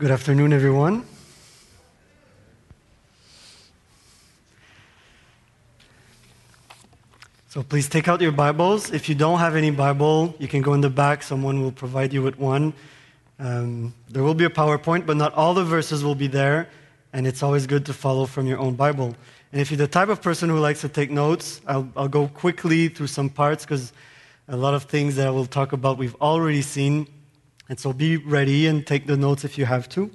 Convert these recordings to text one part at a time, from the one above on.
Good afternoon, everyone. So please take out your Bibles. If you don't have any Bible, you can go in the back. Someone will provide you with one. Um, there will be a PowerPoint, but not all the verses will be there, and it's always good to follow from your own Bible. And if you're the type of person who likes to take notes, I'll, I'll go quickly through some parts because a lot of things that I will talk about we've already seen. And so be ready and take the notes if you have to.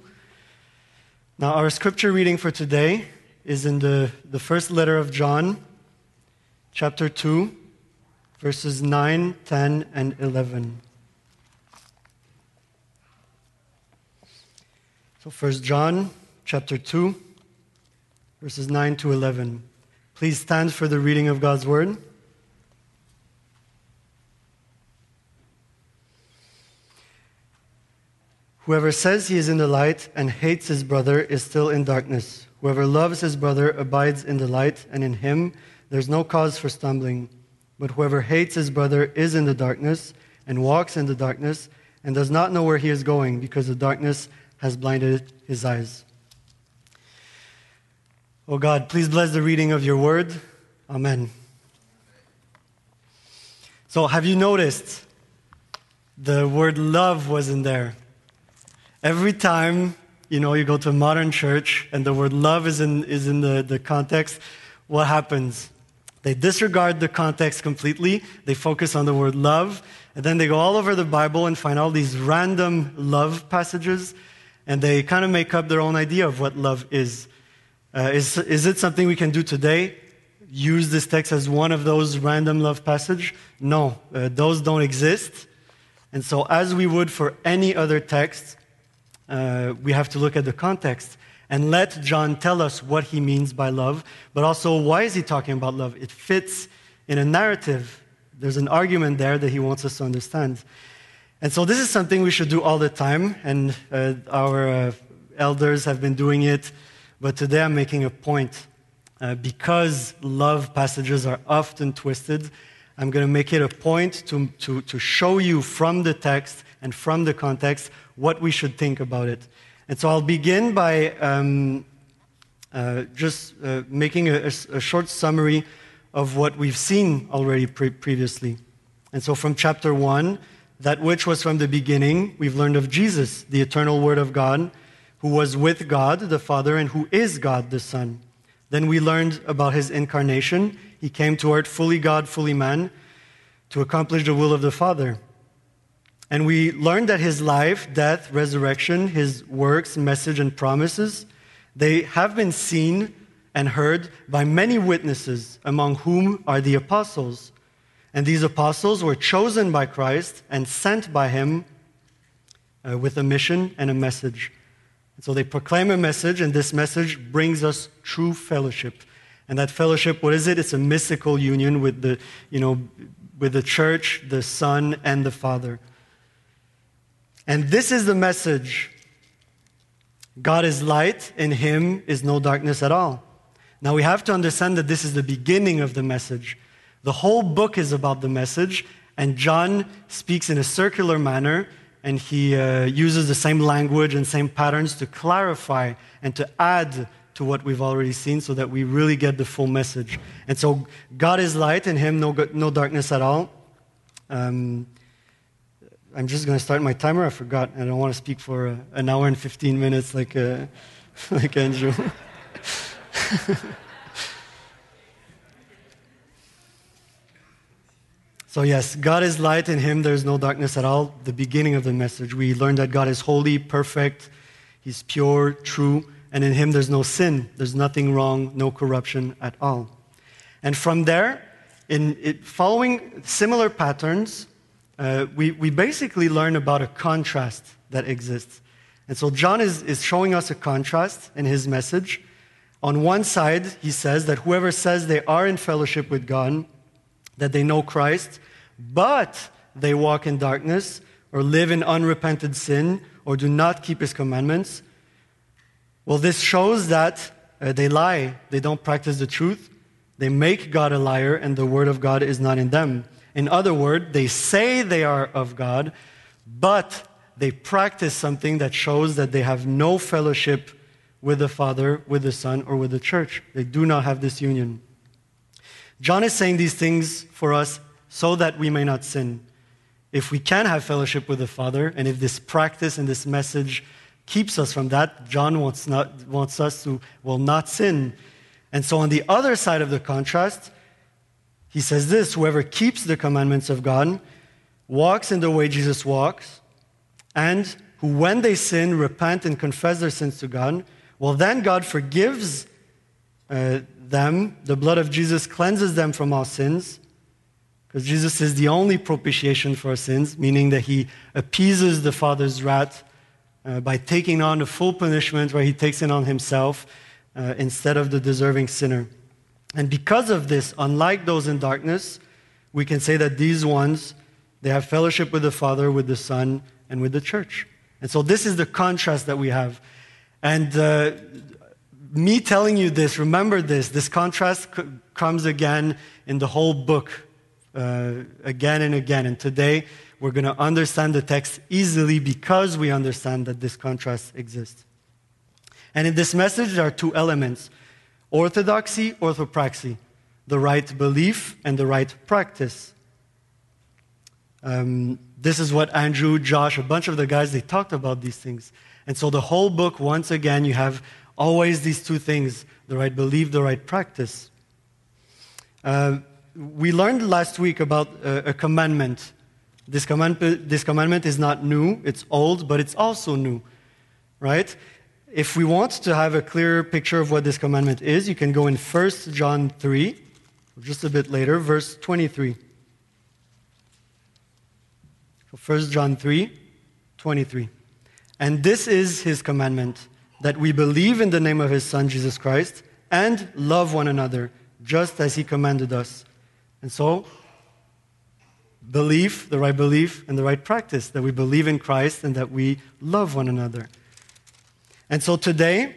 Now, our scripture reading for today is in the, the first letter of John, chapter 2, verses 9, 10, and 11. So, First John, chapter 2, verses 9 to 11. Please stand for the reading of God's word. Whoever says he is in the light and hates his brother is still in darkness. Whoever loves his brother abides in the light, and in him there's no cause for stumbling. But whoever hates his brother is in the darkness and walks in the darkness and does not know where he is going because the darkness has blinded his eyes. Oh God, please bless the reading of your word. Amen. So, have you noticed the word love wasn't there? Every time, you know, you go to a modern church and the word love is in, is in the, the context, what happens? They disregard the context completely. They focus on the word love. And then they go all over the Bible and find all these random love passages. And they kind of make up their own idea of what love is. Uh, is, is it something we can do today? Use this text as one of those random love passage? No, uh, those don't exist. And so, as we would for any other text, uh, we have to look at the context and let John tell us what he means by love, but also why is he talking about love? It fits in a narrative. There's an argument there that he wants us to understand. And so this is something we should do all the time, and uh, our uh, elders have been doing it, but today I'm making a point. Uh, because love passages are often twisted, I'm going to make it a point to, to, to show you from the text and from the context what we should think about it. And so I'll begin by um, uh, just uh, making a, a, short summary of what we've seen already pre- previously. And so from chapter 1, that which was from the beginning, we've learned of Jesus, the eternal Word of God, who was with God the Father and who is God the Son. Then we learned about his incarnation. He came to earth fully God, fully man, to accomplish the will of the Father. And we learned that his life, death, resurrection, his works, message, and promises, they have been seen and heard by many witnesses, among whom are the apostles. And these apostles were chosen by Christ and sent by him uh, with a mission and a message. And so they proclaim a message, and this message brings us true fellowship. And that fellowship, what is it? It's a mystical union with the, you know, with the church, the Son, and the Father. And this is the message God is light, in him is no darkness at all. Now we have to understand that this is the beginning of the message. The whole book is about the message, and John speaks in a circular manner, and he uh, uses the same language and same patterns to clarify and to add to what we've already seen so that we really get the full message. And so God is light, in him no, no darkness at all. Um, I'm just going to start my timer. I forgot. I don't want to speak for uh, an hour and 15 minutes like, uh, like Andrew. so, yes, God is light. In Him, there's no darkness at all. The beginning of the message. We learned that God is holy, perfect, He's pure, true, and in Him, there's no sin. There's nothing wrong, no corruption at all. And from there, in it, following similar patterns, uh, we, we basically learn about a contrast that exists. And so John is, is showing us a contrast in his message. On one side, he says that whoever says they are in fellowship with God, that they know Christ, but they walk in darkness or live in unrepented sin or do not keep his commandments, well, this shows that uh, they lie. They don't practice the truth. They make God a liar, and the word of God is not in them. In other words, they say they are of God, but they practice something that shows that they have no fellowship with the Father, with the Son, or with the church. They do not have this union. John is saying these things for us so that we may not sin. If we can have fellowship with the Father, and if this practice and this message keeps us from that, John wants, not, wants us to will not sin. And so on the other side of the contrast, he says this whoever keeps the commandments of God walks in the way Jesus walks, and who, when they sin, repent and confess their sins to God, well, then God forgives uh, them. The blood of Jesus cleanses them from all sins, because Jesus is the only propitiation for our sins, meaning that he appeases the Father's wrath uh, by taking on the full punishment where he takes it on himself uh, instead of the deserving sinner. And because of this, unlike those in darkness, we can say that these ones, they have fellowship with the Father, with the Son, and with the church. And so this is the contrast that we have. And uh, me telling you this, remember this, this contrast c- comes again in the whole book, uh, again and again. And today, we're going to understand the text easily because we understand that this contrast exists. And in this message, there are two elements orthodoxy, orthopraxy, the right belief and the right practice. Um, this is what Andrew, Josh, a bunch of the guys, they talked about these things. And so the whole book, once again, you have always these two things the right belief, the right practice. Uh, we learned last week about a, a commandment. This, command, this commandment is not new, it's old, but it's also new, right? If we want to have a clear picture of what this commandment is, you can go in 1 John 3, just a bit later, verse 23. 1 John 3 23. And this is his commandment that we believe in the name of his Son, Jesus Christ, and love one another, just as he commanded us. And so, belief, the right belief, and the right practice, that we believe in Christ and that we love one another. And so today,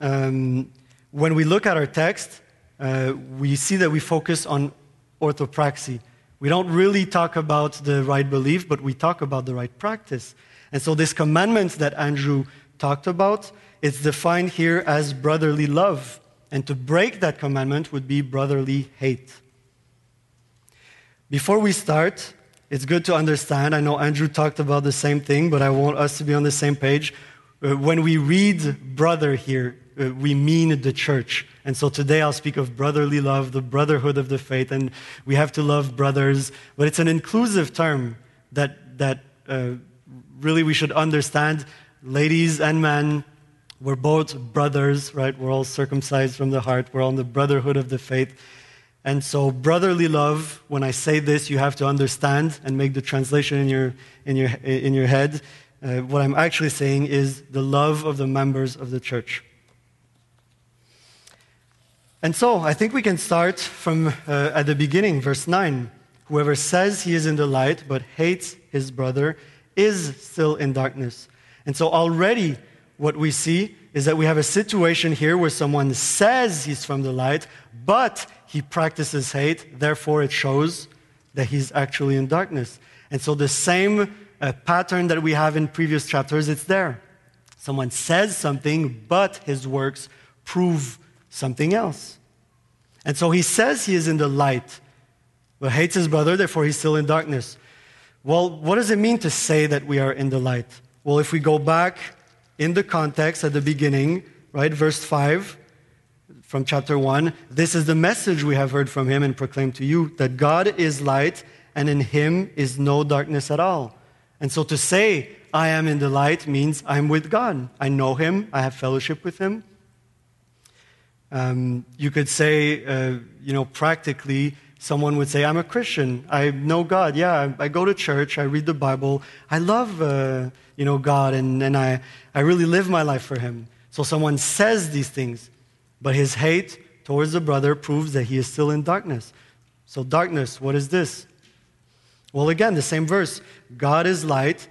um, when we look at our text, uh, we see that we focus on orthopraxy, we don't really talk about the right belief, but we talk about the right practice. And so, this commandment that Andrew talked about, it's defined here as brotherly love. And to break that commandment would be brotherly hate. Before we start, it's good to understand. I know Andrew talked about the same thing, but I want us to be on the same page. Uh, when we read brother here, uh, we mean the church. And so today I'll speak of brotherly love, the brotherhood of the faith, and we have to love brothers. But it's an inclusive term that, that uh, really we should understand. Ladies and men, we're both brothers, right? We're all circumcised from the heart. We're all in the brotherhood of the faith. And so, brotherly love, when I say this, you have to understand and make the translation in your, in your, in your head. Uh, what I'm actually saying is the love of the members of the church. And so I think we can start from uh, at the beginning, verse 9. Whoever says he is in the light but hates his brother is still in darkness. And so already what we see is that we have a situation here where someone says he's from the light, but he practices hate. Therefore, it shows that he's actually in darkness. And so the same uh, pattern that we have in previous chapters, it's there. Someone says something, but his works prove something else. And so he says he is in the light, but hates his brother, therefore he's still in darkness. Well, what does it mean to say that we are in the light? Well, if we go back in the context at the beginning, right, verse 5 from chapter 1, this is the message we have heard from him and proclaimed to you that God is light and in him is no darkness at all. And so to say, I am in the light means I'm with God. I know him, I have fellowship with him, um, you could say, uh, you know, practically, someone would say, I'm a Christian. I know God. Yeah, I, I go to church. I read the Bible. I love, uh, you know, God, and, and I, I really live my life for Him. So someone says these things, but his hate towards the brother proves that he is still in darkness. So, darkness, what is this? Well, again, the same verse God is light,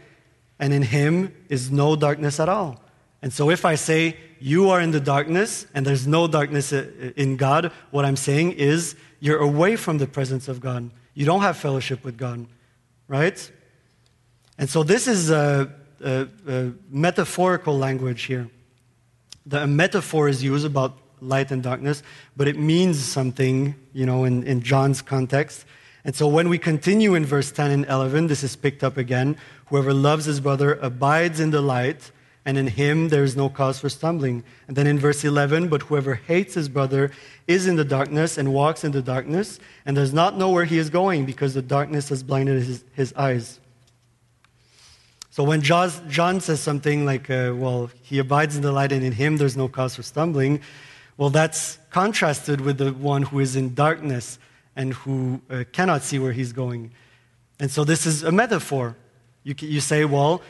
and in Him is no darkness at all. And so if I say, you are in the darkness and there's no darkness in God, what I'm saying is you're away from the presence of God. You don't have fellowship with God, right? And so this is a, a, a metaphorical language here. The a metaphor is used about light and darkness, but it means something, you know, in, in John's context. And so when we continue in verse 10 and 11, this is picked up again. Whoever loves his brother abides in the light, and in him there is no cause for stumbling. And then in verse 11, but whoever hates his brother is in the darkness and walks in the darkness and does not know where he is going because the darkness has blinded his, his eyes. So when John says something like, uh, well, he abides in the light and in him there's no cause for stumbling, well, that's contrasted with the one who is in darkness and who uh, cannot see where he's going. And so this is a metaphor. You, you say, well,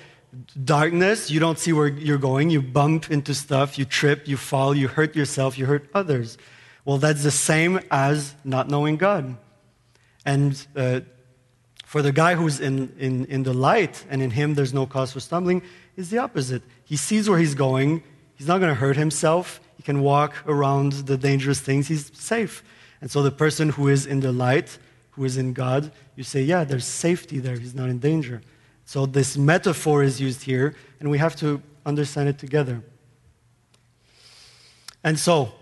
darkness, you don't see where you're going, you bump into stuff, you trip, you fall, you hurt yourself, you hurt others. Well, that's the same as not knowing God. And uh, for the guy who's in, in, in the light and in him there's no cause for stumbling, is the opposite. He sees where he's going, he's not going to hurt himself, he can walk around the dangerous things, he's safe. And so the person who is in the light, who is in God, you say, yeah, there's safety there. He's not in danger. So this metaphor is used here, and we have to understand it together. And so,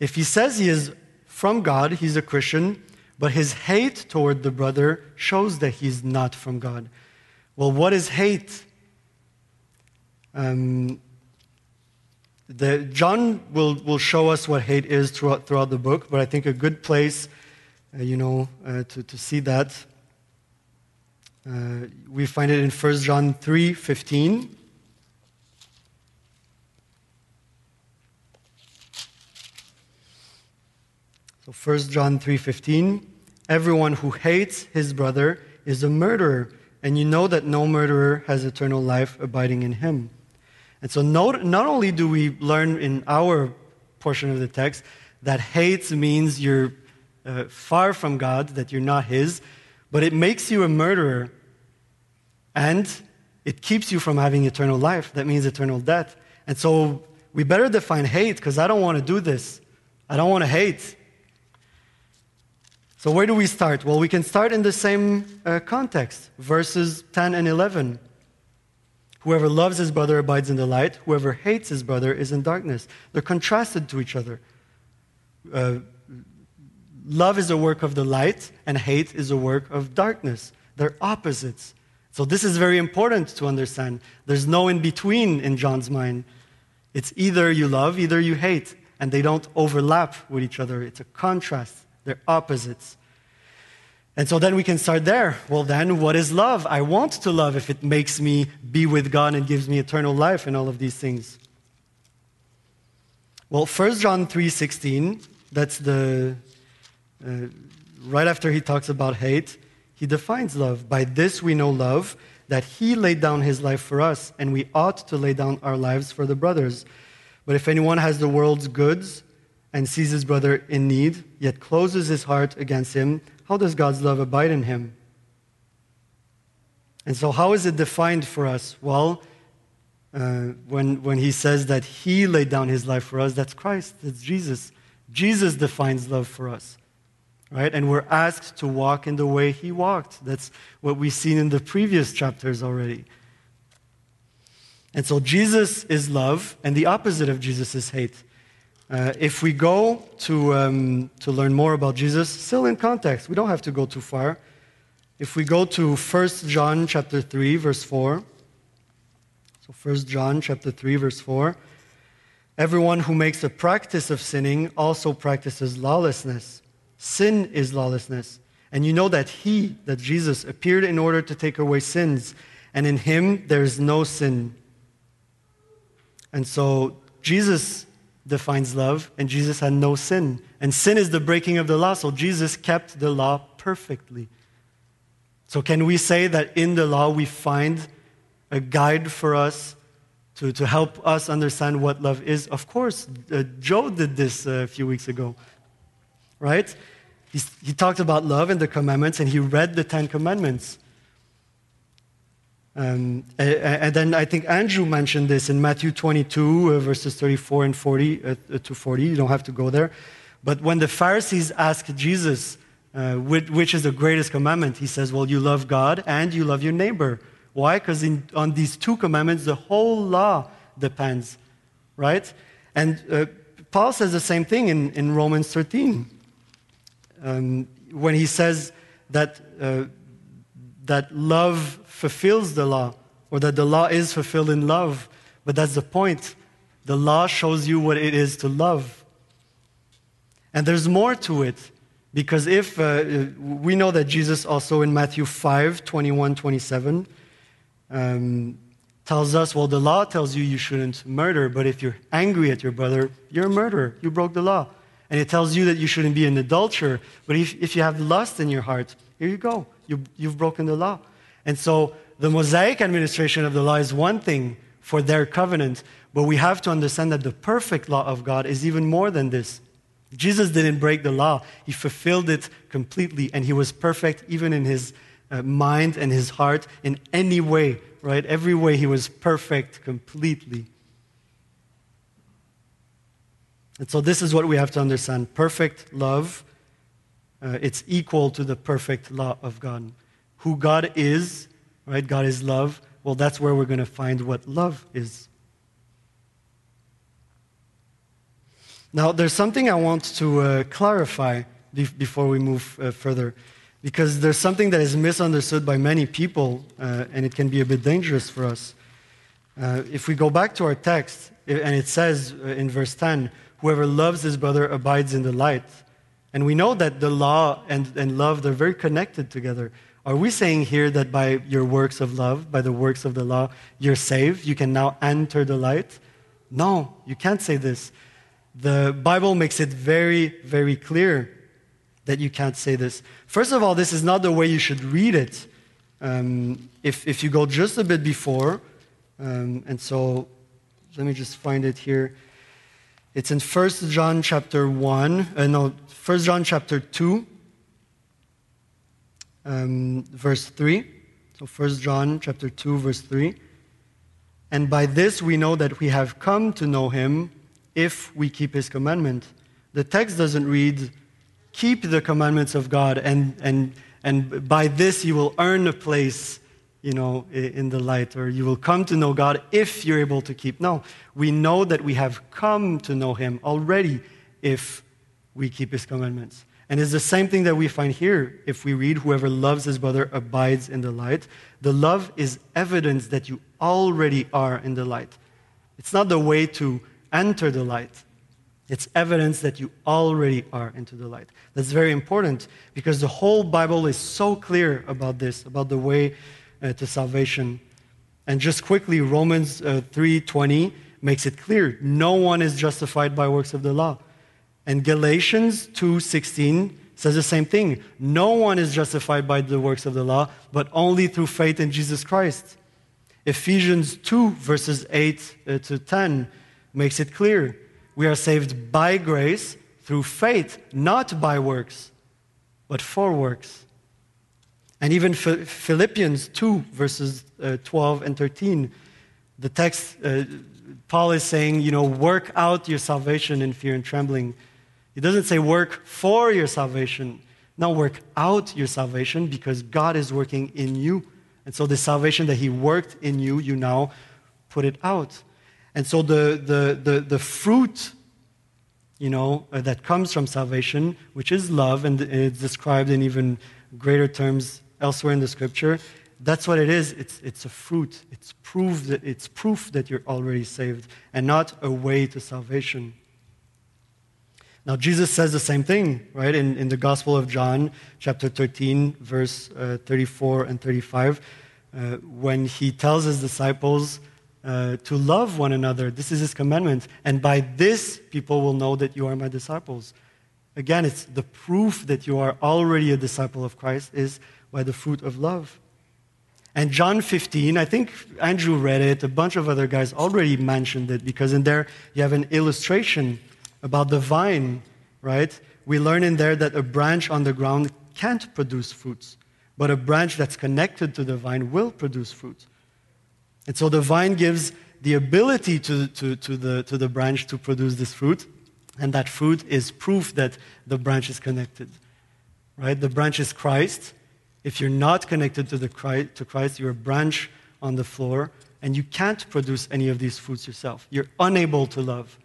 if he says he is from God, he's a Christian, but his hate toward the brother shows that he's not from God. Well, what is hate? Um, the, John will, will show us what hate is throughout, throughout the book, but I think a good place, uh, you know, uh, to, to see that, uh, we find it in 1 John 3 15. So 1 John 3:15 Everyone who hates his brother is a murderer and you know that no murderer has eternal life abiding in him. And so, not, not only do we learn in our portion of the text that hate means you're uh, far from God, that you're not His, but it makes you a murderer and it keeps you from having eternal life. That means eternal death. And so, we better define hate because I don't want to do this. I don't want to hate. So, where do we start? Well, we can start in the same uh, context, verses 10 and 11. Whoever loves his brother abides in the light. Whoever hates his brother is in darkness. They're contrasted to each other. Uh, love is a work of the light, and hate is a work of darkness. They're opposites. So, this is very important to understand. There's no in between in John's mind. It's either you love, either you hate, and they don't overlap with each other. It's a contrast, they're opposites. And so then we can start there. Well, then, what is love? I want to love if it makes me be with God and gives me eternal life and all of these things. Well, 1 John 3:16, that's the uh, right after he talks about hate, he defines love. By this we know love, that he laid down his life for us, and we ought to lay down our lives for the brothers. But if anyone has the world's goods and sees his brother in need, yet closes his heart against him, how does God's love abide in him? And so, how is it defined for us? Well, uh, when, when he says that he laid down his life for us, that's Christ, that's Jesus. Jesus defines love for us, right? And we're asked to walk in the way he walked. That's what we've seen in the previous chapters already. And so, Jesus is love, and the opposite of Jesus is hate. Uh, if we go to, um, to learn more about Jesus, still in context, we don't have to go too far. If we go to 1 John chapter 3, verse 4, so 1 John chapter 3, verse 4, everyone who makes a practice of sinning also practices lawlessness. Sin is lawlessness. And you know that he, that Jesus, appeared in order to take away sins, and in him there is no sin. And so Jesus defines love, and Jesus had no sin. And sin is the breaking of the law, so Jesus kept the law perfectly. So, can we say that in the law we find a guide for us to, to help us understand what love is? Of course, uh, Joe did this a few weeks ago, right? He, he talked about love and the commandments, and he read the Ten Commandments. Um, and then I think Andrew mentioned this in Matthew 22, uh, verses 34 and 40 uh, uh, to 40. You don't have to go there. But when the Pharisees asked Jesus, uh, which, which, is the greatest commandment, he says, Well, you love God and you love your neighbor. Why? Because on these two commandments, the whole law depends, right? And uh, Paul says the same thing in, in Romans 13 um, when he says that, uh, that love fulfills the law, or that the law is fulfilled in love. But that's the point. The law shows you what it is to love. And there's more to it. Because if uh, we know that Jesus also in Matthew 5 21, 27 um, tells us, well, the law tells you you shouldn't murder, but if you're angry at your brother, you're a murderer. You broke the law. And it tells you that you shouldn't be an adulterer, but if, if you have lust in your heart, here you go. You, you've broken the law. And so the Mosaic administration of the law is one thing for their covenant, but we have to understand that the perfect law of God is even more than this. Jesus didn't break the law, he fulfilled it completely, and he was perfect even in his uh, mind and his heart in any way, right? Every way he was perfect completely. And so, this is what we have to understand perfect love, uh, it's equal to the perfect law of God. Who God is, right? God is love. Well, that's where we're going to find what love is. Now, there's something I want to uh, clarify before we move uh, further, because there's something that is misunderstood by many people, uh, and it can be a bit dangerous for us. Uh, if we go back to our text, and it says uh, in verse 10, whoever loves his brother abides in the light. And we know that the law and, and love, they're very connected together. Are we saying here that by your works of love, by the works of the law, you're saved? You can now enter the light? No, you can't say this. The Bible makes it very, very clear that you can't say this. First of all, this is not the way you should read it. Um, if, if you go just a bit before, um, and so let me just find it here. It's in 1 John chapter 1, uh, no, 1 John chapter 2, um, verse 3. So 1 John chapter 2, verse 3. And by this we know that we have come to know him if we keep his commandment. The text doesn't read, keep the commandments of God, and, and, and by this you will earn a place you know, in the light, or you will come to know God if you're able to keep. No, we know that we have come to know him already if we keep his commandments. And it's the same thing that we find here if we read, Whoever loves his brother abides in the light. The love is evidence that you already are in the light. It's not the way to enter the light. It's evidence that you already are into the light. That's very important because the whole Bible is so clear about this, about the way uh, to salvation. And just quickly, Romans uh, 3:20 makes it clear: no one is justified by works of the law. And Galatians 2:16 says the same thing: no one is justified by the works of the law, but only through faith in Jesus Christ. Ephesians 2 verses 8 uh, to 10 makes it clear. We are saved by grace through faith, not by works, but for works. And even Philippians 2, verses uh, 12 and 13, the text, uh, Paul is saying, you know, work out your salvation in fear and trembling. He doesn't say work for your salvation. No, work out your salvation because God is working in you. And so the salvation that He worked in you, you now put it out. And so the, the, the, the fruit, you know, uh, that comes from salvation, which is love, and it's described in even greater terms elsewhere in the scripture, that's what it is. It's, it's a fruit. It's proof, that, it's proof that you're already saved and not a way to salvation. Now, Jesus says the same thing, right, in, in the Gospel of John, chapter 13, verse uh, 34 and 35, uh, when he tells his disciples, uh, to love one another. This is his commandment. And by this, people will know that you are my disciples. Again, it's the proof that you are already a disciple of Christ is by the fruit of love. And John 15, I think Andrew read it, a bunch of other guys already mentioned it because in there you have an illustration about the vine, right? We learn in there that a branch on the ground can't produce fruits, but a branch that's connected to the vine will produce fruit. And so the vine gives the ability to, to, to, the, to the branch to produce this fruit, and that fruit is proof that the branch is connected. Right? The branch is Christ. If you're not connected to, the Christ, to Christ, you're a branch on the floor and you can't produce any of these fruits yourself. You're unable to love.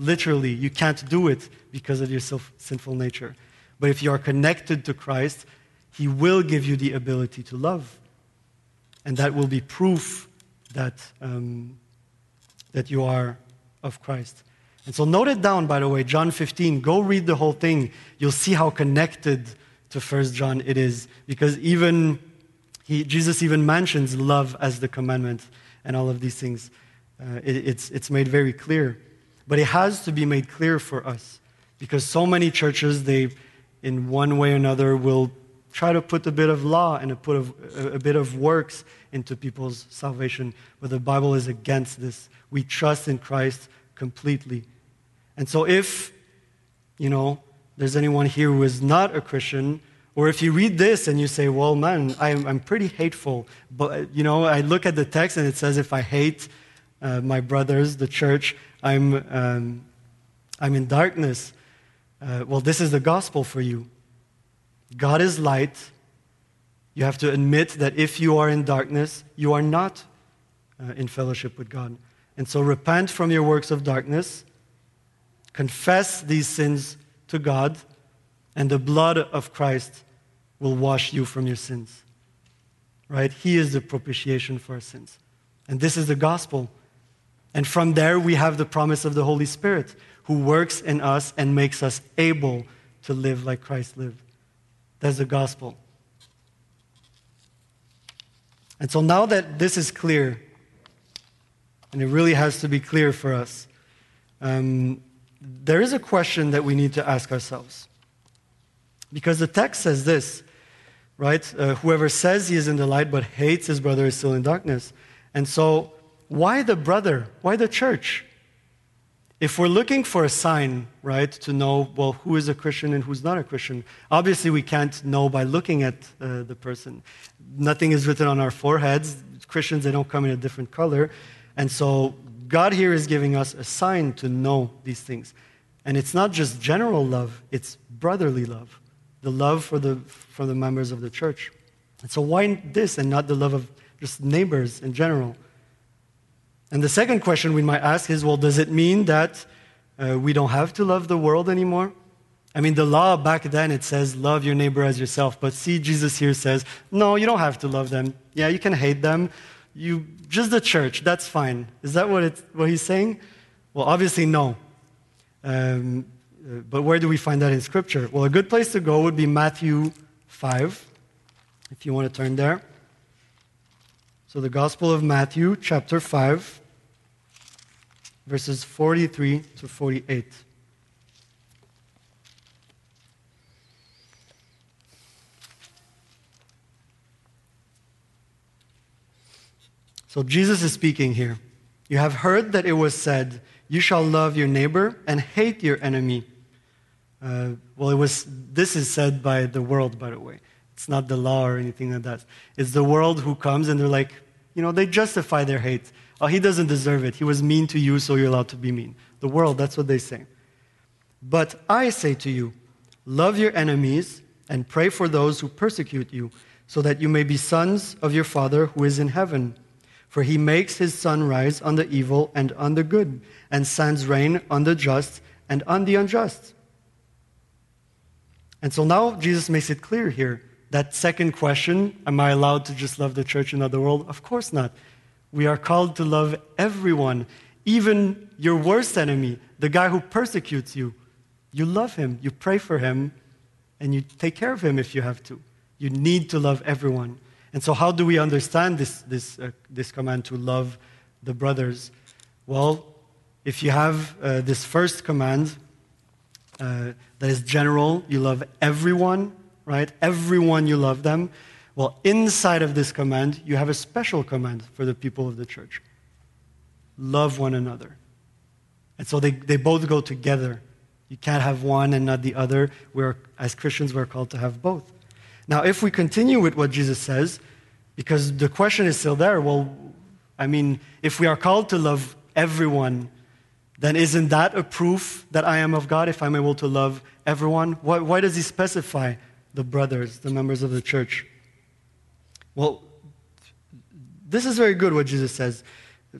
Literally, you can't do it because of your sinful nature. But if you are connected to Christ, He will give you the ability to love. And that will be proof that, um, that you are of Christ. And so note it down, by the way, John 15. Go read the whole thing. You'll see how connected to 1 John it is. Because even he, Jesus even mentions love as the commandment and all of these things. Uh, it, it's, it's made very clear. But it has to be made clear for us. Because so many churches, they, in one way or another, will try to put a bit of law and a, put of, a, bit of works into people's salvation. But the Bible is against this. We trust in Christ completely. And so if, you know, there's anyone here who is not a Christian, or if you read this and you say, well, man, I'm, I'm pretty hateful, but, you know, I look at the text and it says if I hate uh, my brothers, the church, I'm, um, I'm in darkness. Uh, well, this is the gospel for you. God is light. You have to admit that if you are in darkness, you are not uh, in fellowship with God. And so repent from your works of darkness, confess these sins to God, and the blood of Christ will wash you from your sins. Right? He is the propitiation for our sins. And this is the gospel. And from there, we have the promise of the Holy Spirit, who works in us and makes us able to live like Christ lived. That's the gospel. And so now that this is clear, and it really has to be clear for us, um, there is a question that we need to ask ourselves. Because the text says this, right? Uh, whoever says he is in the light but hates his brother is still in darkness. And so, why the brother? Why the church? If we're looking for a sign, right, to know, well, who is a Christian and who's not a Christian, obviously we can't know by looking at uh, the person. Nothing is written on our foreheads. Christians, they don't come in a different color. And so God here is giving us a sign to know these things. And it's not just general love, it's brotherly love, the love for the, for the members of the church. And so, why this and not the love of just neighbors in general? And the second question we might ask is well, does it mean that uh, we don't have to love the world anymore? I mean, the law back then it says, love your neighbor as yourself. But see, Jesus here says, no, you don't have to love them. Yeah, you can hate them. You, just the church, that's fine. Is that what, what he's saying? Well, obviously, no. Um, uh, but where do we find that in Scripture? Well, a good place to go would be Matthew 5, if you want to turn there. So, the Gospel of Matthew, chapter 5, verses 43 to 48. So Jesus is speaking here. You have heard that it was said, You shall love your neighbor and hate your enemy. Uh, well, it was, this is said by the world, by the way. It's not the law or anything like that. It's the world who comes and they're like, you know, they justify their hate. Oh, he doesn't deserve it. He was mean to you, so you're allowed to be mean. The world, that's what they say. But I say to you, love your enemies and pray for those who persecute you, so that you may be sons of your Father who is in heaven. For he makes his sun rise on the evil and on the good, and sends rain on the just and on the unjust. And so now Jesus makes it clear here. That second question, am I allowed to just love the church and not the world? Of course not. We are called to love everyone, even your worst enemy, the guy who persecutes you. You love him, you pray for him, and you take care of him if you have to. You need to love everyone. And so, how do we understand this, this, uh, this command to love the brothers? Well, if you have uh, this first command uh, that is general, you love everyone, right? Everyone, you love them. Well, inside of this command, you have a special command for the people of the church love one another. And so they, they both go together. You can't have one and not the other. We're, as Christians, we're called to have both. Now, if we continue with what Jesus says, because the question is still there, well, I mean, if we are called to love everyone, then isn't that a proof that I am of God if I'm able to love everyone? Why, why does he specify the brothers, the members of the church? Well, this is very good what Jesus says.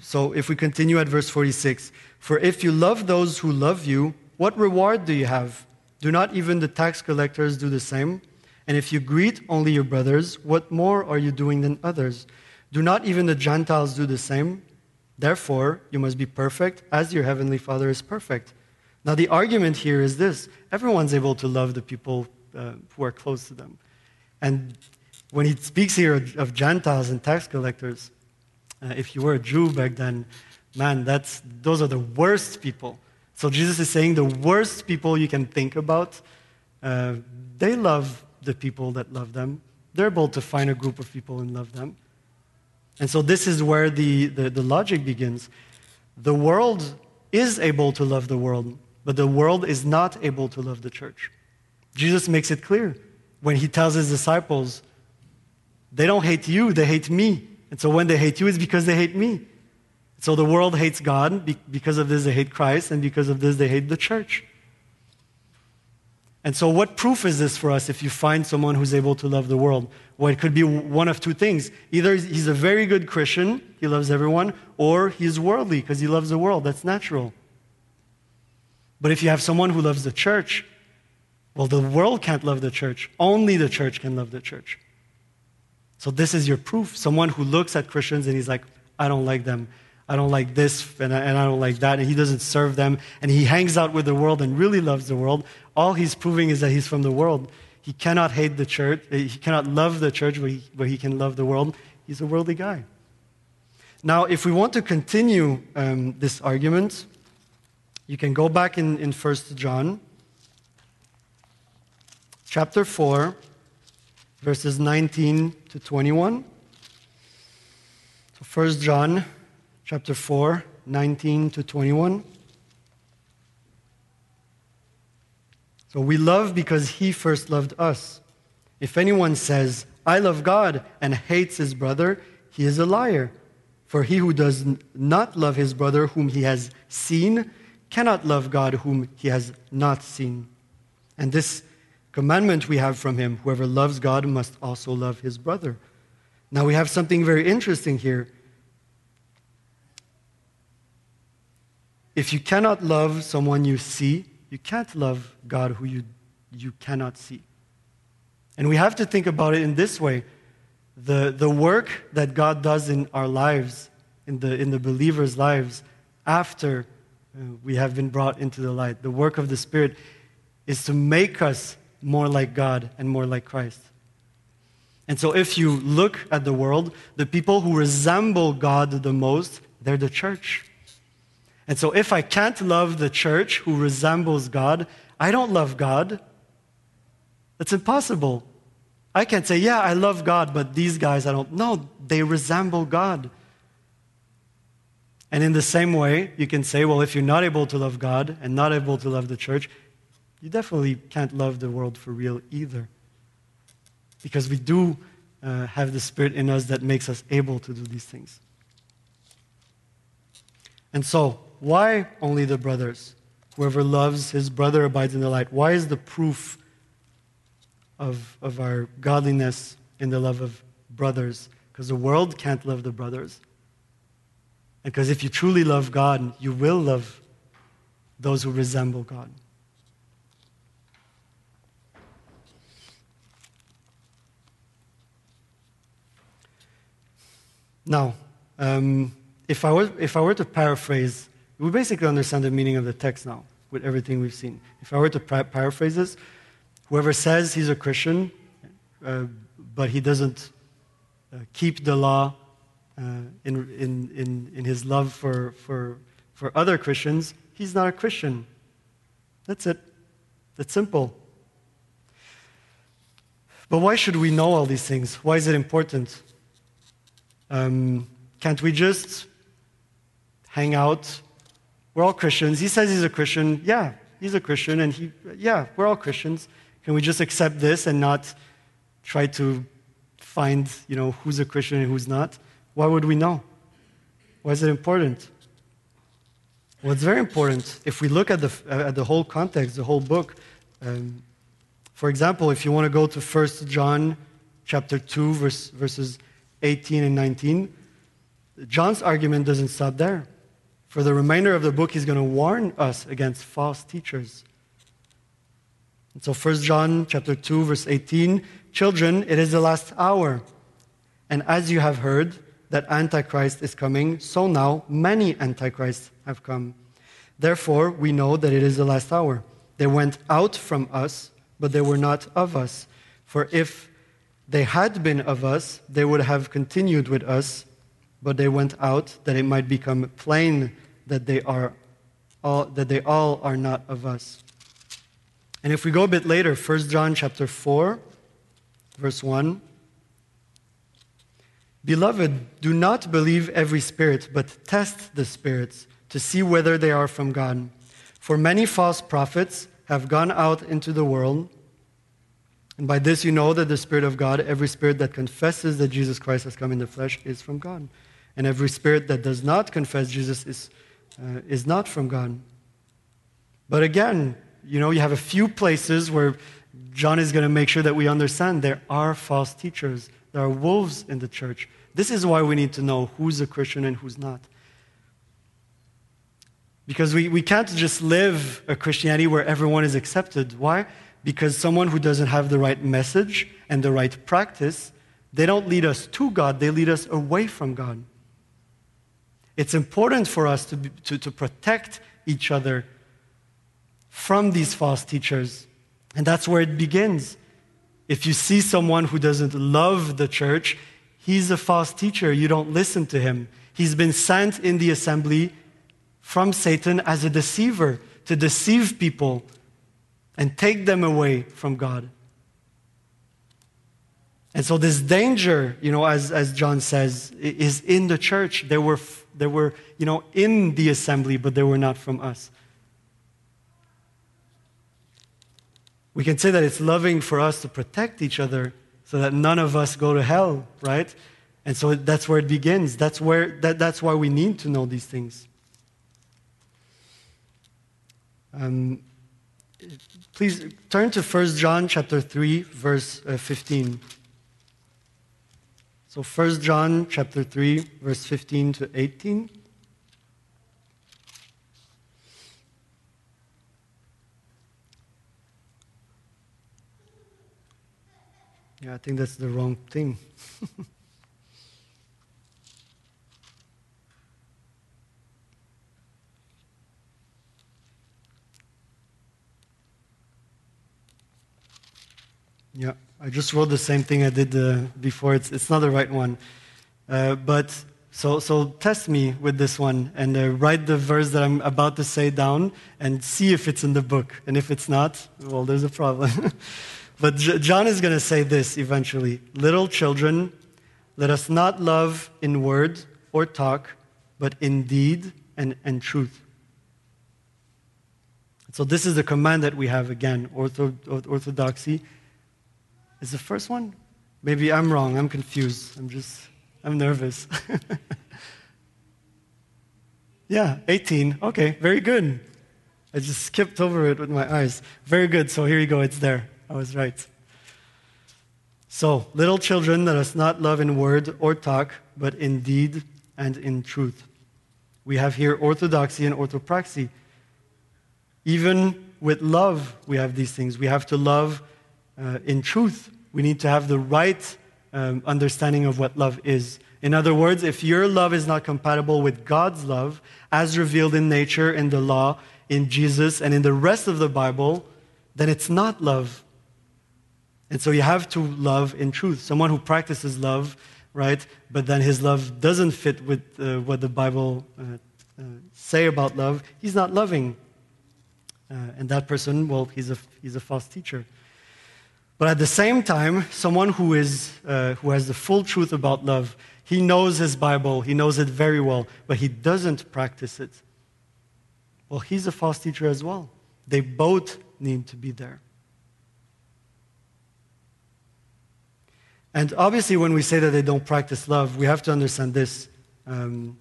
So if we continue at verse 46 For if you love those who love you, what reward do you have? Do not even the tax collectors do the same? And if you greet only your brothers, what more are you doing than others? Do not even the Gentiles do the same? Therefore, you must be perfect as your heavenly Father is perfect. Now, the argument here is this everyone's able to love the people uh, who are close to them. And when he speaks here of Gentiles and tax collectors, uh, if you were a Jew back then, man, that's, those are the worst people. So Jesus is saying the worst people you can think about, uh, they love the people that love them. They're able to find a group of people and love them. And so this is where the, the, the logic begins. The world is able to love the world, but the world is not able to love the church. Jesus makes it clear when he tells his disciples, they don't hate you, they hate me. And so when they hate you, it's because they hate me. So the world hates God. Because of this, they hate Christ. And because of this, they hate the church. And so, what proof is this for us if you find someone who's able to love the world? Well, it could be one of two things. Either he's a very good Christian, he loves everyone, or he's worldly because he loves the world. That's natural. But if you have someone who loves the church, well, the world can't love the church. Only the church can love the church. So, this is your proof. Someone who looks at Christians and he's like, I don't like them. I don't like this and I, and I don't like that. And he doesn't serve them. And he hangs out with the world and really loves the world all he's proving is that he's from the world. He cannot hate the church, he cannot love the church, but he, he can love the world. He's a worldly guy. Now, if we want to continue um, this argument, you can go back in, in 1 John, chapter 4, verses 19 to 21. So 1 John, chapter 4, 19 to 21. So we love because he first loved us. If anyone says, I love God and hates his brother, he is a liar. For he who does not love his brother whom he has seen cannot love God whom he has not seen. And this commandment we have from him whoever loves God must also love his brother. Now we have something very interesting here. If you cannot love someone you see, you can't love God who you, you cannot see. And we have to think about it in this way the, the work that God does in our lives, in the, in the believers' lives, after uh, we have been brought into the light, the work of the Spirit is to make us more like God and more like Christ. And so, if you look at the world, the people who resemble God the most, they're the church. And so, if I can't love the church who resembles God, I don't love God. It's impossible. I can't say, yeah, I love God, but these guys I don't. No, they resemble God. And in the same way, you can say, well, if you're not able to love God and not able to love the church, you definitely can't love the world for real either. Because we do uh, have the Spirit in us that makes us able to do these things. And so, why only the brothers? Whoever loves his brother abides in the light. Why is the proof of, of our godliness in the love of brothers? Because the world can't love the brothers. And because if you truly love God, you will love those who resemble God. Now, um, if, I were, if I were to paraphrase we basically understand the meaning of the text now with everything we've seen. If I were to paraphrase this, whoever says he's a Christian, uh, but he doesn't uh, keep the law uh, in, in, in, in his love for, for, for other Christians, he's not a Christian. That's it. That's simple. But why should we know all these things? Why is it important? Um, can't we just hang out we're all Christians. He says he's a Christian. Yeah, he's a Christian. And he, yeah, we're all Christians. Can we just accept this and not try to find, you know, who's a Christian and who's not? Why would we know? Why is it important? Well, it's very important. If we look at the, at the whole context, the whole book, um, for example, if you want to go to 1 John chapter 2, verse, verses 18 and 19, John's argument doesn't stop there. For the remainder of the book, he's going to warn us against false teachers. And so 1 John chapter 2 verse 18, children, it is the last hour. And as you have heard that antichrist is coming, so now many antichrists have come. Therefore, we know that it is the last hour. They went out from us, but they were not of us. For if they had been of us, they would have continued with us, but they went out that it might become plain that they are all, that they all are not of us. And if we go a bit later, 1 John chapter 4, verse 1. Beloved, do not believe every spirit, but test the spirits to see whether they are from God. For many false prophets have gone out into the world. And by this you know that the Spirit of God, every spirit that confesses that Jesus Christ has come in the flesh, is from God. And every spirit that does not confess Jesus is, uh, is not from God. But again, you know, you have a few places where John is going to make sure that we understand there are false teachers, there are wolves in the church. This is why we need to know who's a Christian and who's not. Because we, we can't just live a Christianity where everyone is accepted. Why? Because someone who doesn't have the right message and the right practice, they don't lead us to God, they lead us away from God. It's important for us to, to, to protect each other from these false teachers. And that's where it begins. If you see someone who doesn't love the church, he's a false teacher. You don't listen to him. He's been sent in the assembly from Satan as a deceiver to deceive people and take them away from God. And so, this danger, you know, as, as John says, is in the church. They were, they were, you know, in the assembly, but they were not from us. We can say that it's loving for us to protect each other so that none of us go to hell, right? And so that's where it begins. That's, where, that, that's why we need to know these things. Um, please turn to 1 John chapter 3, verse uh, 15. So 1 John chapter 3, verse 15 to 18. Yeah, I think that's the wrong thing. yeah, I just wrote the same thing I did uh, before. It's, it's not the right one. Uh, but so, so test me with this one and uh, write the verse that I'm about to say down and see if it's in the book. And if it's not, well, there's a problem. But John is going to say this eventually Little children, let us not love in word or talk, but in deed and, and truth. So, this is the command that we have again. Ortho, orthodoxy is the first one. Maybe I'm wrong. I'm confused. I'm just, I'm nervous. yeah, 18. Okay, very good. I just skipped over it with my eyes. Very good. So, here you go. It's there. I was right. So, little children, let us not love in word or talk, but in deed and in truth. We have here orthodoxy and orthopraxy. Even with love, we have these things. We have to love uh, in truth. We need to have the right um, understanding of what love is. In other words, if your love is not compatible with God's love, as revealed in nature, in the law, in Jesus, and in the rest of the Bible, then it's not love. And so you have to love in truth. Someone who practices love, right, but then his love doesn't fit with uh, what the Bible uh, uh, say about love, he's not loving. Uh, and that person, well, he's a, he's a false teacher. But at the same time, someone who, is, uh, who has the full truth about love, he knows his Bible, he knows it very well, but he doesn't practice it. Well, he's a false teacher as well. They both need to be there. And obviously, when we say that they don't practice love, we have to understand this. Um,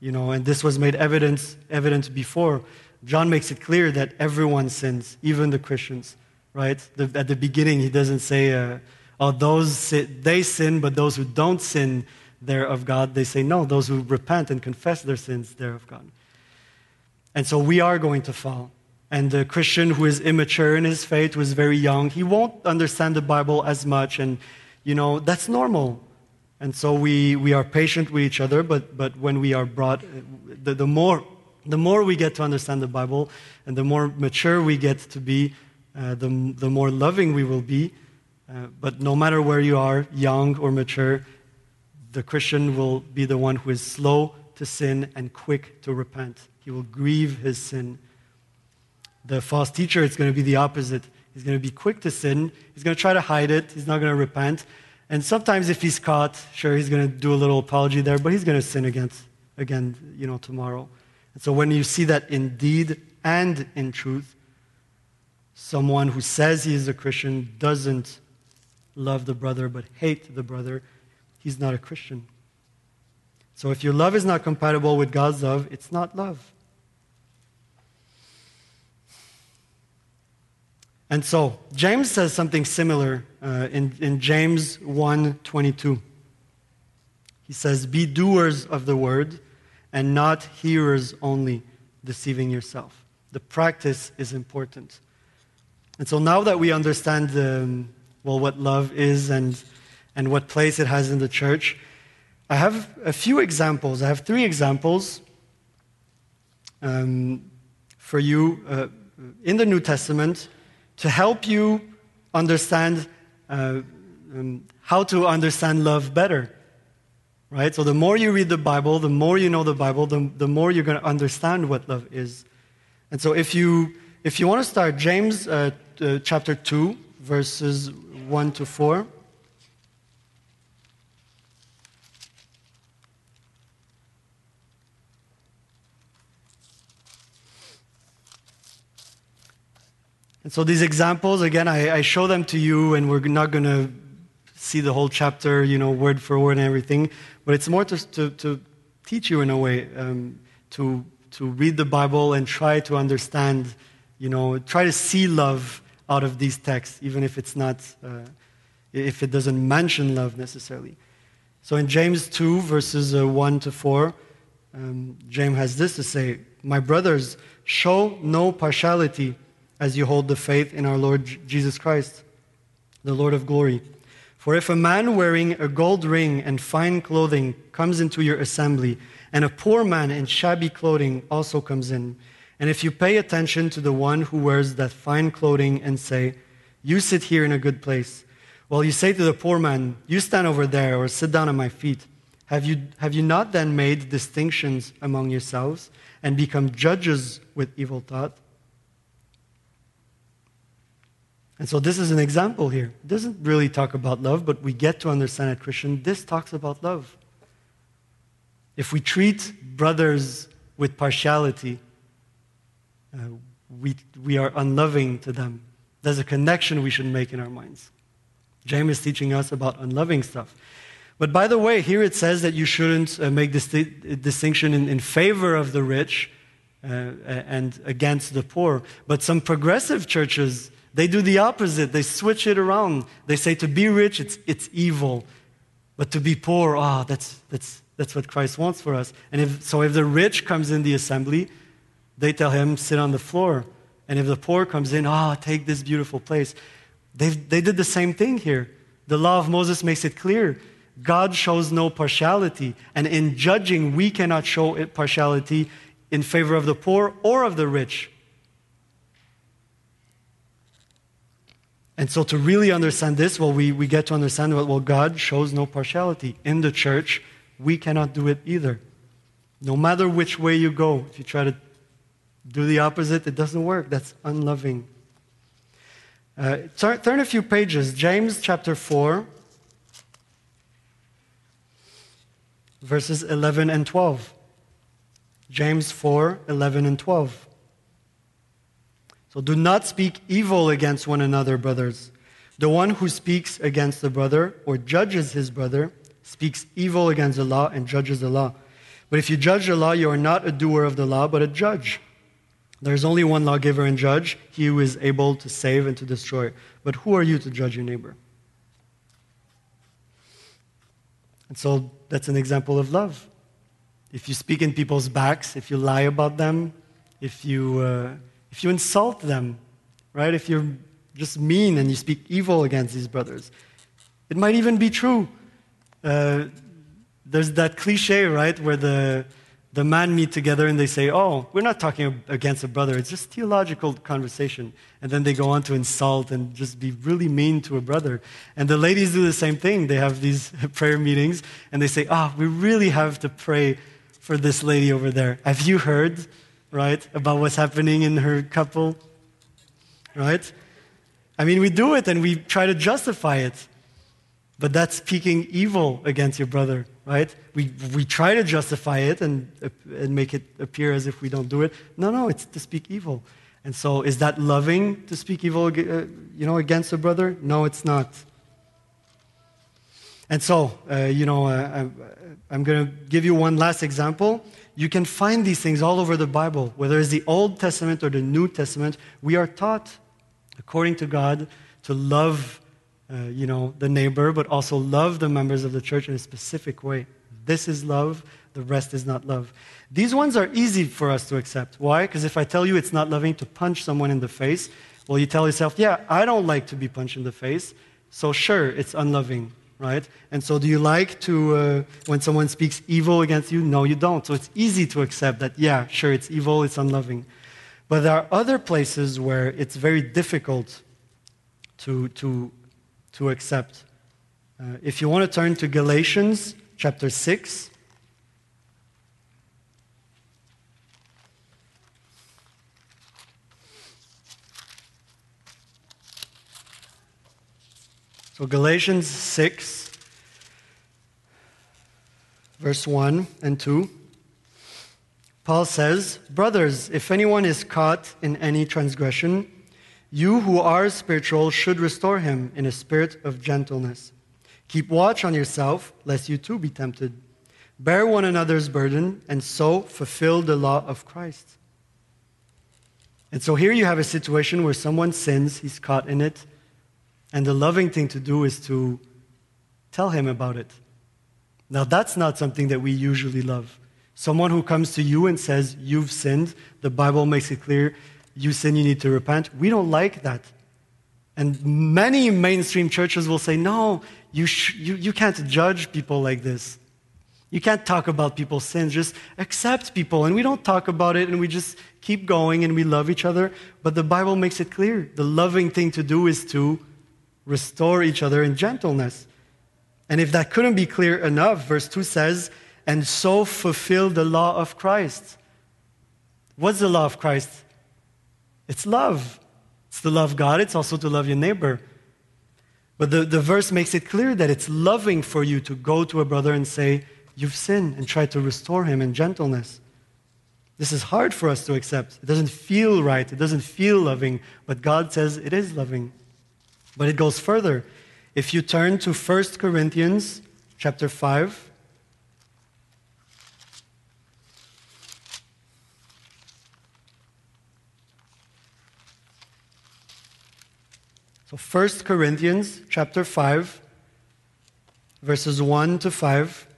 you know, and this was made evident, evident before. John makes it clear that everyone sins, even the Christians, right? The, at the beginning, he doesn't say, uh, oh, those sin, they sin, but those who don't sin, they're of God. They say, no, those who repent and confess their sins, they're of God. And so we are going to fall. And the Christian who is immature in his faith, who is very young, he won't understand the Bible as much. And, you know, that's normal. And so we, we are patient with each other, but, but when we are brought, the, the, more, the more we get to understand the Bible and the more mature we get to be, uh, the, the more loving we will be. Uh, but no matter where you are, young or mature, the Christian will be the one who is slow to sin and quick to repent. He will grieve his sin. The false teacher, it's going to be the opposite. He's going to be quick to sin. He's going to try to hide it. He's not going to repent. And sometimes, if he's caught, sure, he's going to do a little apology there, but he's going to sin against, again, you know, tomorrow. And so, when you see that in deed and in truth, someone who says he is a Christian doesn't love the brother but hate the brother, he's not a Christian. So, if your love is not compatible with God's love, it's not love. And so James says something similar uh, in, in James 1:22. He says, "Be doers of the word and not hearers only, deceiving yourself." The practice is important. And so now that we understand um, well what love is and and what place it has in the church, I have a few examples. I have three examples um, for you uh, in the New Testament to help you understand uh, um, how to understand love better. Right? So the more you read the Bible, the more you know the Bible, the, the more you're going to understand what love is. And so if you, if you want to start, James uh, uh, chapter 2, verses 1 to 4. And so these examples, again, I, I show them to you, and we're not going to see the whole chapter, you know, word for word and everything, but it's more to, to, to teach you in a way um, to, to read the Bible and try to understand, you know, try to see love out of these texts, even if it's not, uh, if it doesn't mention love necessarily. So in James 2, verses uh, 1 to 4, um, James has this to say My brothers, show no partiality as you hold the faith in our Lord Jesus Christ, the Lord of glory. For if a man wearing a gold ring and fine clothing comes into your assembly, and a poor man in shabby clothing also comes in, and if you pay attention to the one who wears that fine clothing and say, You sit here in a good place, well, you say to the poor man, You stand over there, or sit down at my feet, have you, have you not then made distinctions among yourselves and become judges with evil thought? And so this is an example here. It doesn't really talk about love, but we get to understand at Christian, this talks about love. If we treat brothers with partiality, uh, we, we are unloving to them. There's a connection we should make in our minds. James is teaching us about unloving stuff. But by the way, here it says that you shouldn't uh, make this distinction in, in, favor of the rich uh, and against the poor. But some progressive churches they do the opposite. They switch it around. They say to be rich, it's, it's evil. But to be poor, ah, oh, that's, that's, that's what Christ wants for us. And if, so if the rich comes in the assembly, they tell him, sit on the floor. And if the poor comes in, oh, take this beautiful place. they they did the same thing here. The law of Moses makes it clear. God shows no partiality. And in judging, we cannot show partiality in favor of the poor or of the rich. And so, to really understand this, well, we, we get to understand that, well, God shows no partiality. In the church, we cannot do it either. No matter which way you go, if you try to do the opposite, it doesn't work. That's unloving. Uh, turn, a few pages. James chapter 4, verses 11 and 12. James 4, 11 and 12. So do not speak evil against one another, brothers. The one who speaks against the brother or judges his brother speaks evil against the law and judges the law. But if you judge the law, you are not a doer of the law, but a judge. There is only one lawgiver and judge, he who is able to save and to destroy. But who are you to judge your neighbor? And so that's an example of love. If you speak in people's backs, if you lie about them, if you, uh, if you insult them, right? If you're just mean and you speak evil against these brothers, it might even be true. Uh, there's that cliche, right, where the, the man meet together and they say, Oh, we're not talking against a brother, it's just theological conversation. And then they go on to insult and just be really mean to a brother. And the ladies do the same thing. They have these prayer meetings and they say, Oh, we really have to pray for this lady over there. Have you heard, right, about what's happening in her couple? Right? I mean, we do it and we try to justify it. But that's speaking evil against your brother, right? We, we try to justify it and, and make it appear as if we don't do it. No, no, it's to speak evil. And so, is that loving to speak evil, uh, you know, against a brother? No, it's not. And so, uh, you know, uh, I'm, I'm going to give you one last example. You can find these things all over the Bible, whether it's the Old Testament or the New Testament. We are taught, according to God, to love uh, you know, the neighbor, but also love the members of the church in a specific way. This is love, the rest is not love. These ones are easy for us to accept. Why? Because if I tell you it's not loving to punch someone in the face, well, you tell yourself, yeah, I don't like to be punched in the face, so sure, it's unloving, right? And so, do you like to, uh, when someone speaks evil against you? No, you don't. So, it's easy to accept that, yeah, sure, it's evil, it's unloving. But there are other places where it's very difficult to, to to accept. Uh, if you want to turn to Galatians chapter 6, So, Galatians 6, verse 1 and 2. Paul says, Brothers, if anyone is caught in any transgression, you who are spiritual should restore him in a spirit of gentleness. Keep watch on yourself, lest you too be tempted. Bear one another's burden, and so fulfill the law of Christ. And so here you have a situation where someone sins, he's caught in it, and the loving thing to do is to tell him about it. Now, that's not something that we usually love. Someone who comes to you and says, You've sinned, the Bible makes it clear you sin, you need to repent. We don't like that. And many mainstream churches will say, no, you, sh- you, you can't judge people like this. You can't talk about people's sins. Just accept people. And we don't talk about it and we just keep going and we love each other. But the Bible makes it clear the loving thing to do is to restore each other in gentleness. And if that couldn't be clear enough, verse 2 says, and so fulfill the law of Christ. What's the law of Christ? It's love. It's to love God, it's also to love your neighbor. But the, the verse makes it clear that it's loving for you to go to a brother and say, You've sinned, and try to restore him in gentleness. This is hard for us to accept. It doesn't feel right, it doesn't feel loving, but God says it is loving. But it goes further. If you turn to 1 Corinthians chapter 5, So 1 Corinthians chapter 5 verses 1 to 5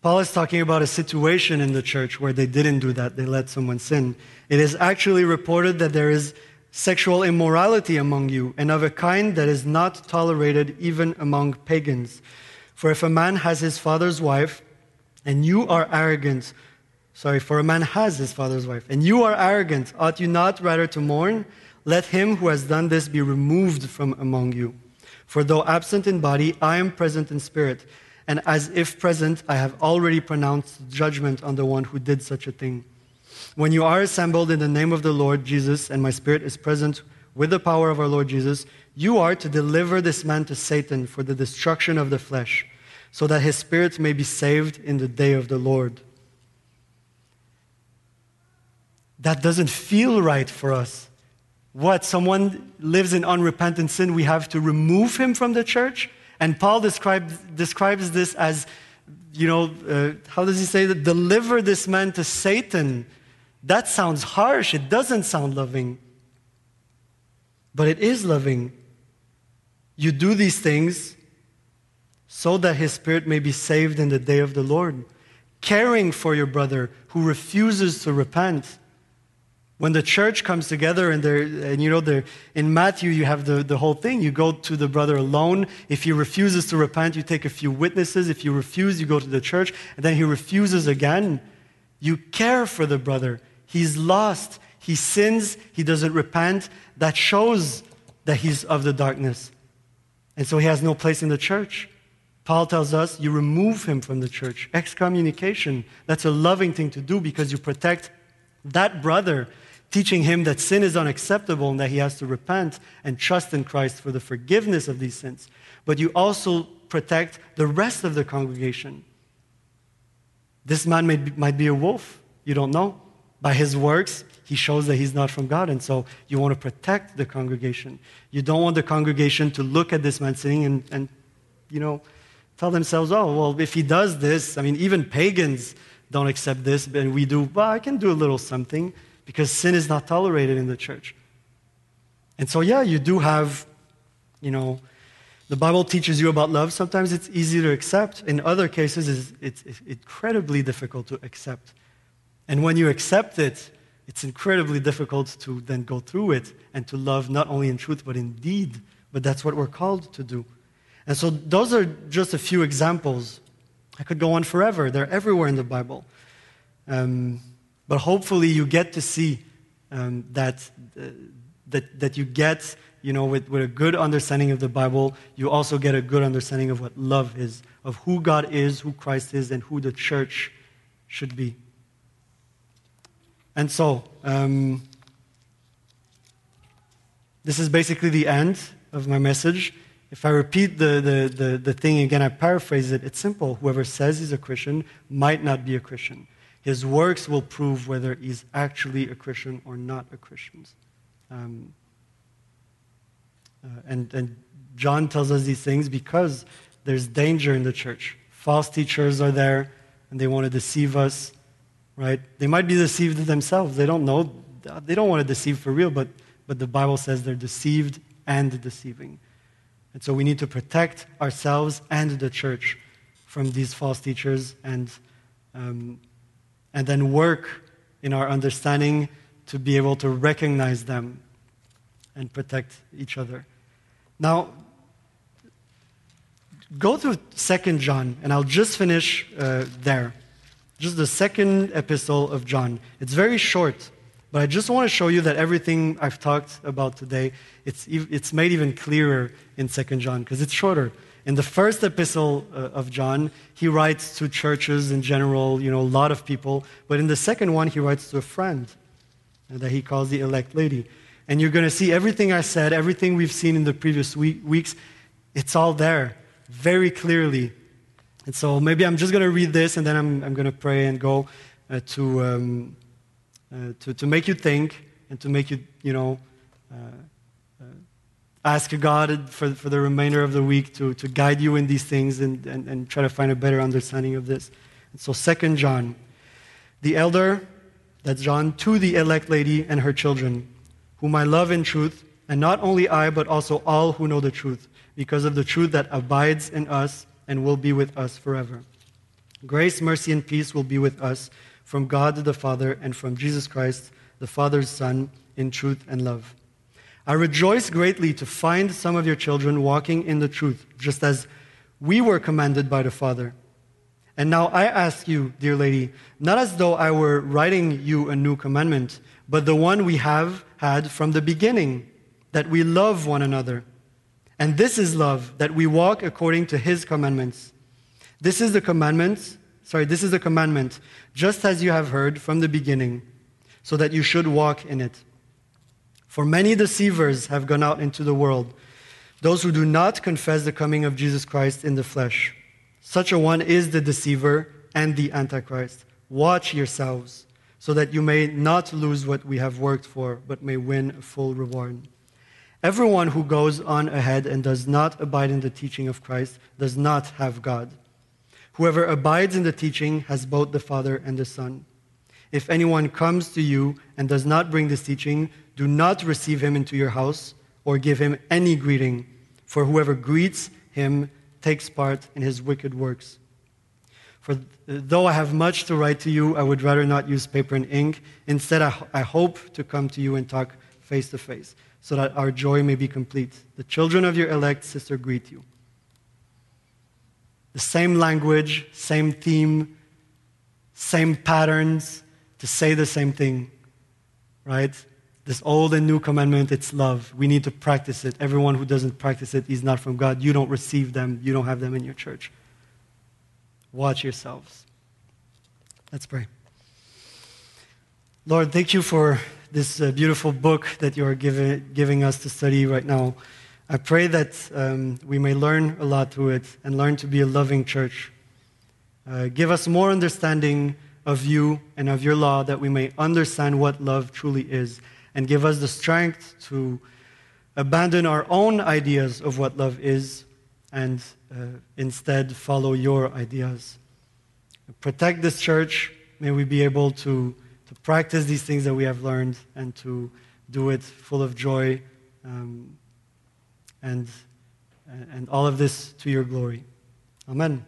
Paul is talking about a situation in the church where they didn't do that. They let someone sin. It is actually reported that there is sexual immorality among you, and of a kind that is not tolerated even among pagans. For if a man has his father's wife, and you are arrogant, sorry, for a man has his father's wife, and you are arrogant, ought you not rather to mourn? Let him who has done this be removed from among you. For though absent in body, I am present in spirit, and as if present, I have already pronounced judgment on the one who did such a thing. When you are assembled in the name of the Lord Jesus, and my spirit is present with the power of our Lord Jesus, you are to deliver this man to Satan for the destruction of the flesh, so that his spirit may be saved in the day of the Lord. That doesn't feel right for us what someone lives in unrepentant sin, we have to remove him from the church. And Paul describes, describes this as, you know, uh, how does he say that? Deliver this man to Satan. That sounds harsh. It doesn't sound loving. But it is loving. You do these things so that his spirit may be saved in the day of the Lord. Caring for your brother who refuses to repent. When the church comes together and they're, and you know, they're, in Matthew, you have the, the whole thing. You go to the brother alone. If he refuses to repent, you take a few witnesses. If you refuse, you go to the church. And then he refuses again. You care for the brother. He's lost. He sins. He doesn't repent. That shows that he's of the darkness. And so he has no place in the church. Paul tells us you remove him from the church. Excommunication, that's a loving thing to do because you protect that brother teaching him that sin is unacceptable and that he has to repent and trust in Christ for the forgiveness of these sins. But you also protect the rest of the congregation. This man may might be a wolf. You don't know. By his works, he shows that he's not from God. And so you want to protect the congregation. You don't want the congregation to look at this man sinning and, and you know, tell themselves, oh, well, if he does this, I mean, even pagans don't accept this, and we do, well, I can do a little something because sin is not tolerated in the church. And so, yeah, you do have, you know, the Bible teaches you about love. Sometimes it's easy to accept. In other cases, it's, it's incredibly difficult to accept. And when you accept it, it's incredibly difficult to then go through it and to love not only in truth but in deed. But that's what we're called to do. And so, those are just a few examples. I could go on forever. They're everywhere in the Bible. Um, but hopefully, you get to see um, that, uh, that, that you get, you know, with, with a good understanding of the Bible, you also get a good understanding of what love is, of who God is, who Christ is, and who the church should be. And so, um, this is basically the end of my message. If I repeat the, the, the, the, thing again, I paraphrase it, it's simple. Whoever says he's a Christian might not be a Christian. His works will prove whether he's actually a Christian or not a Christian. Um, uh, and, and John tells us these things because there's danger in the church. False teachers are there and they want to deceive us, right? They might be deceived themselves. They don't know. They don't want to deceive for real, but, but the Bible says they're deceived and deceiving. And so we need to protect ourselves and the church from these false teachers and um, and then work in our understanding to be able to recognize them and protect each other. Now, go to Second John, and I'll just finish uh, there. Just the second epistle of John. It's very short, but I just want to show you that everything I've talked about today, it's, it's made even clearer in Second John because it's shorter. In the first epistle uh, of John, he writes to churches in general, you know, a lot of people. But in the second one, he writes to a friend that he calls the elect lady. And you're going to see everything I said, everything we've seen in the previous week, weeks, it's all there very clearly. And so maybe I'm just going to read this and then I'm, I'm going to pray and go uh, to, um, uh, to, to make you think and to make you, you know, uh, ask God for, for the remainder of the week to, to guide you in these things and, and, and try to find a better understanding of this. And so, Second John, the elder, that's John, to the elect lady and her children, whom I love in truth, and not only I, but also all who know the truth, because of the truth that abides in us and will be with us forever. Grace, mercy, and peace will be with us from God the Father and from Jesus Christ, the Father's Son, in truth and love. I rejoice greatly to find some of your children walking in the truth, just as we were commanded by the Father. And now I ask you, dear lady, not as though I were writing you a new commandment, but the one we have had from the beginning, that we love one another. And this is love, that we walk according to his commandments. This is the commandment, sorry, this is the commandment, just as you have heard from the beginning, so that you should walk in it. For many deceivers have gone out into the world, those who do not confess the coming of Jesus Christ in the flesh. Such a one is the deceiver and the antichrist. Watch yourselves, so that you may not lose what we have worked for, but may win a full reward. Everyone who goes on ahead and does not abide in the teaching of Christ does not have God. Whoever abides in the teaching has both the Father and the Son. If anyone comes to you and does not bring this teaching, do not receive him into your house or give him any greeting, for whoever greets him takes part in his wicked works. For though I have much to write to you, I would rather not use paper and ink. Instead, I, I hope to come to you and talk face to face, so that our joy may be complete. The children of your elect sister greet you. The same language, same theme, same patterns to say the same thing, right? This old and new commandment, it's love. We need to practice it. Everyone who doesn't practice it is not from God. You don't receive them, you don't have them in your church. Watch yourselves. Let's pray. Lord, thank you for this uh, beautiful book that you are giving, giving us to study right now. I pray that um, we may learn a lot through it and learn to be a loving church. Uh, give us more understanding of you and of your law that we may understand what love truly is, and give us the strength to abandon our own ideas of what love is and uh, instead follow your ideas. Protect this church. May we be able to, to practice these things that we have learned and to do it full of joy um, and, and all of this to your glory. Amen.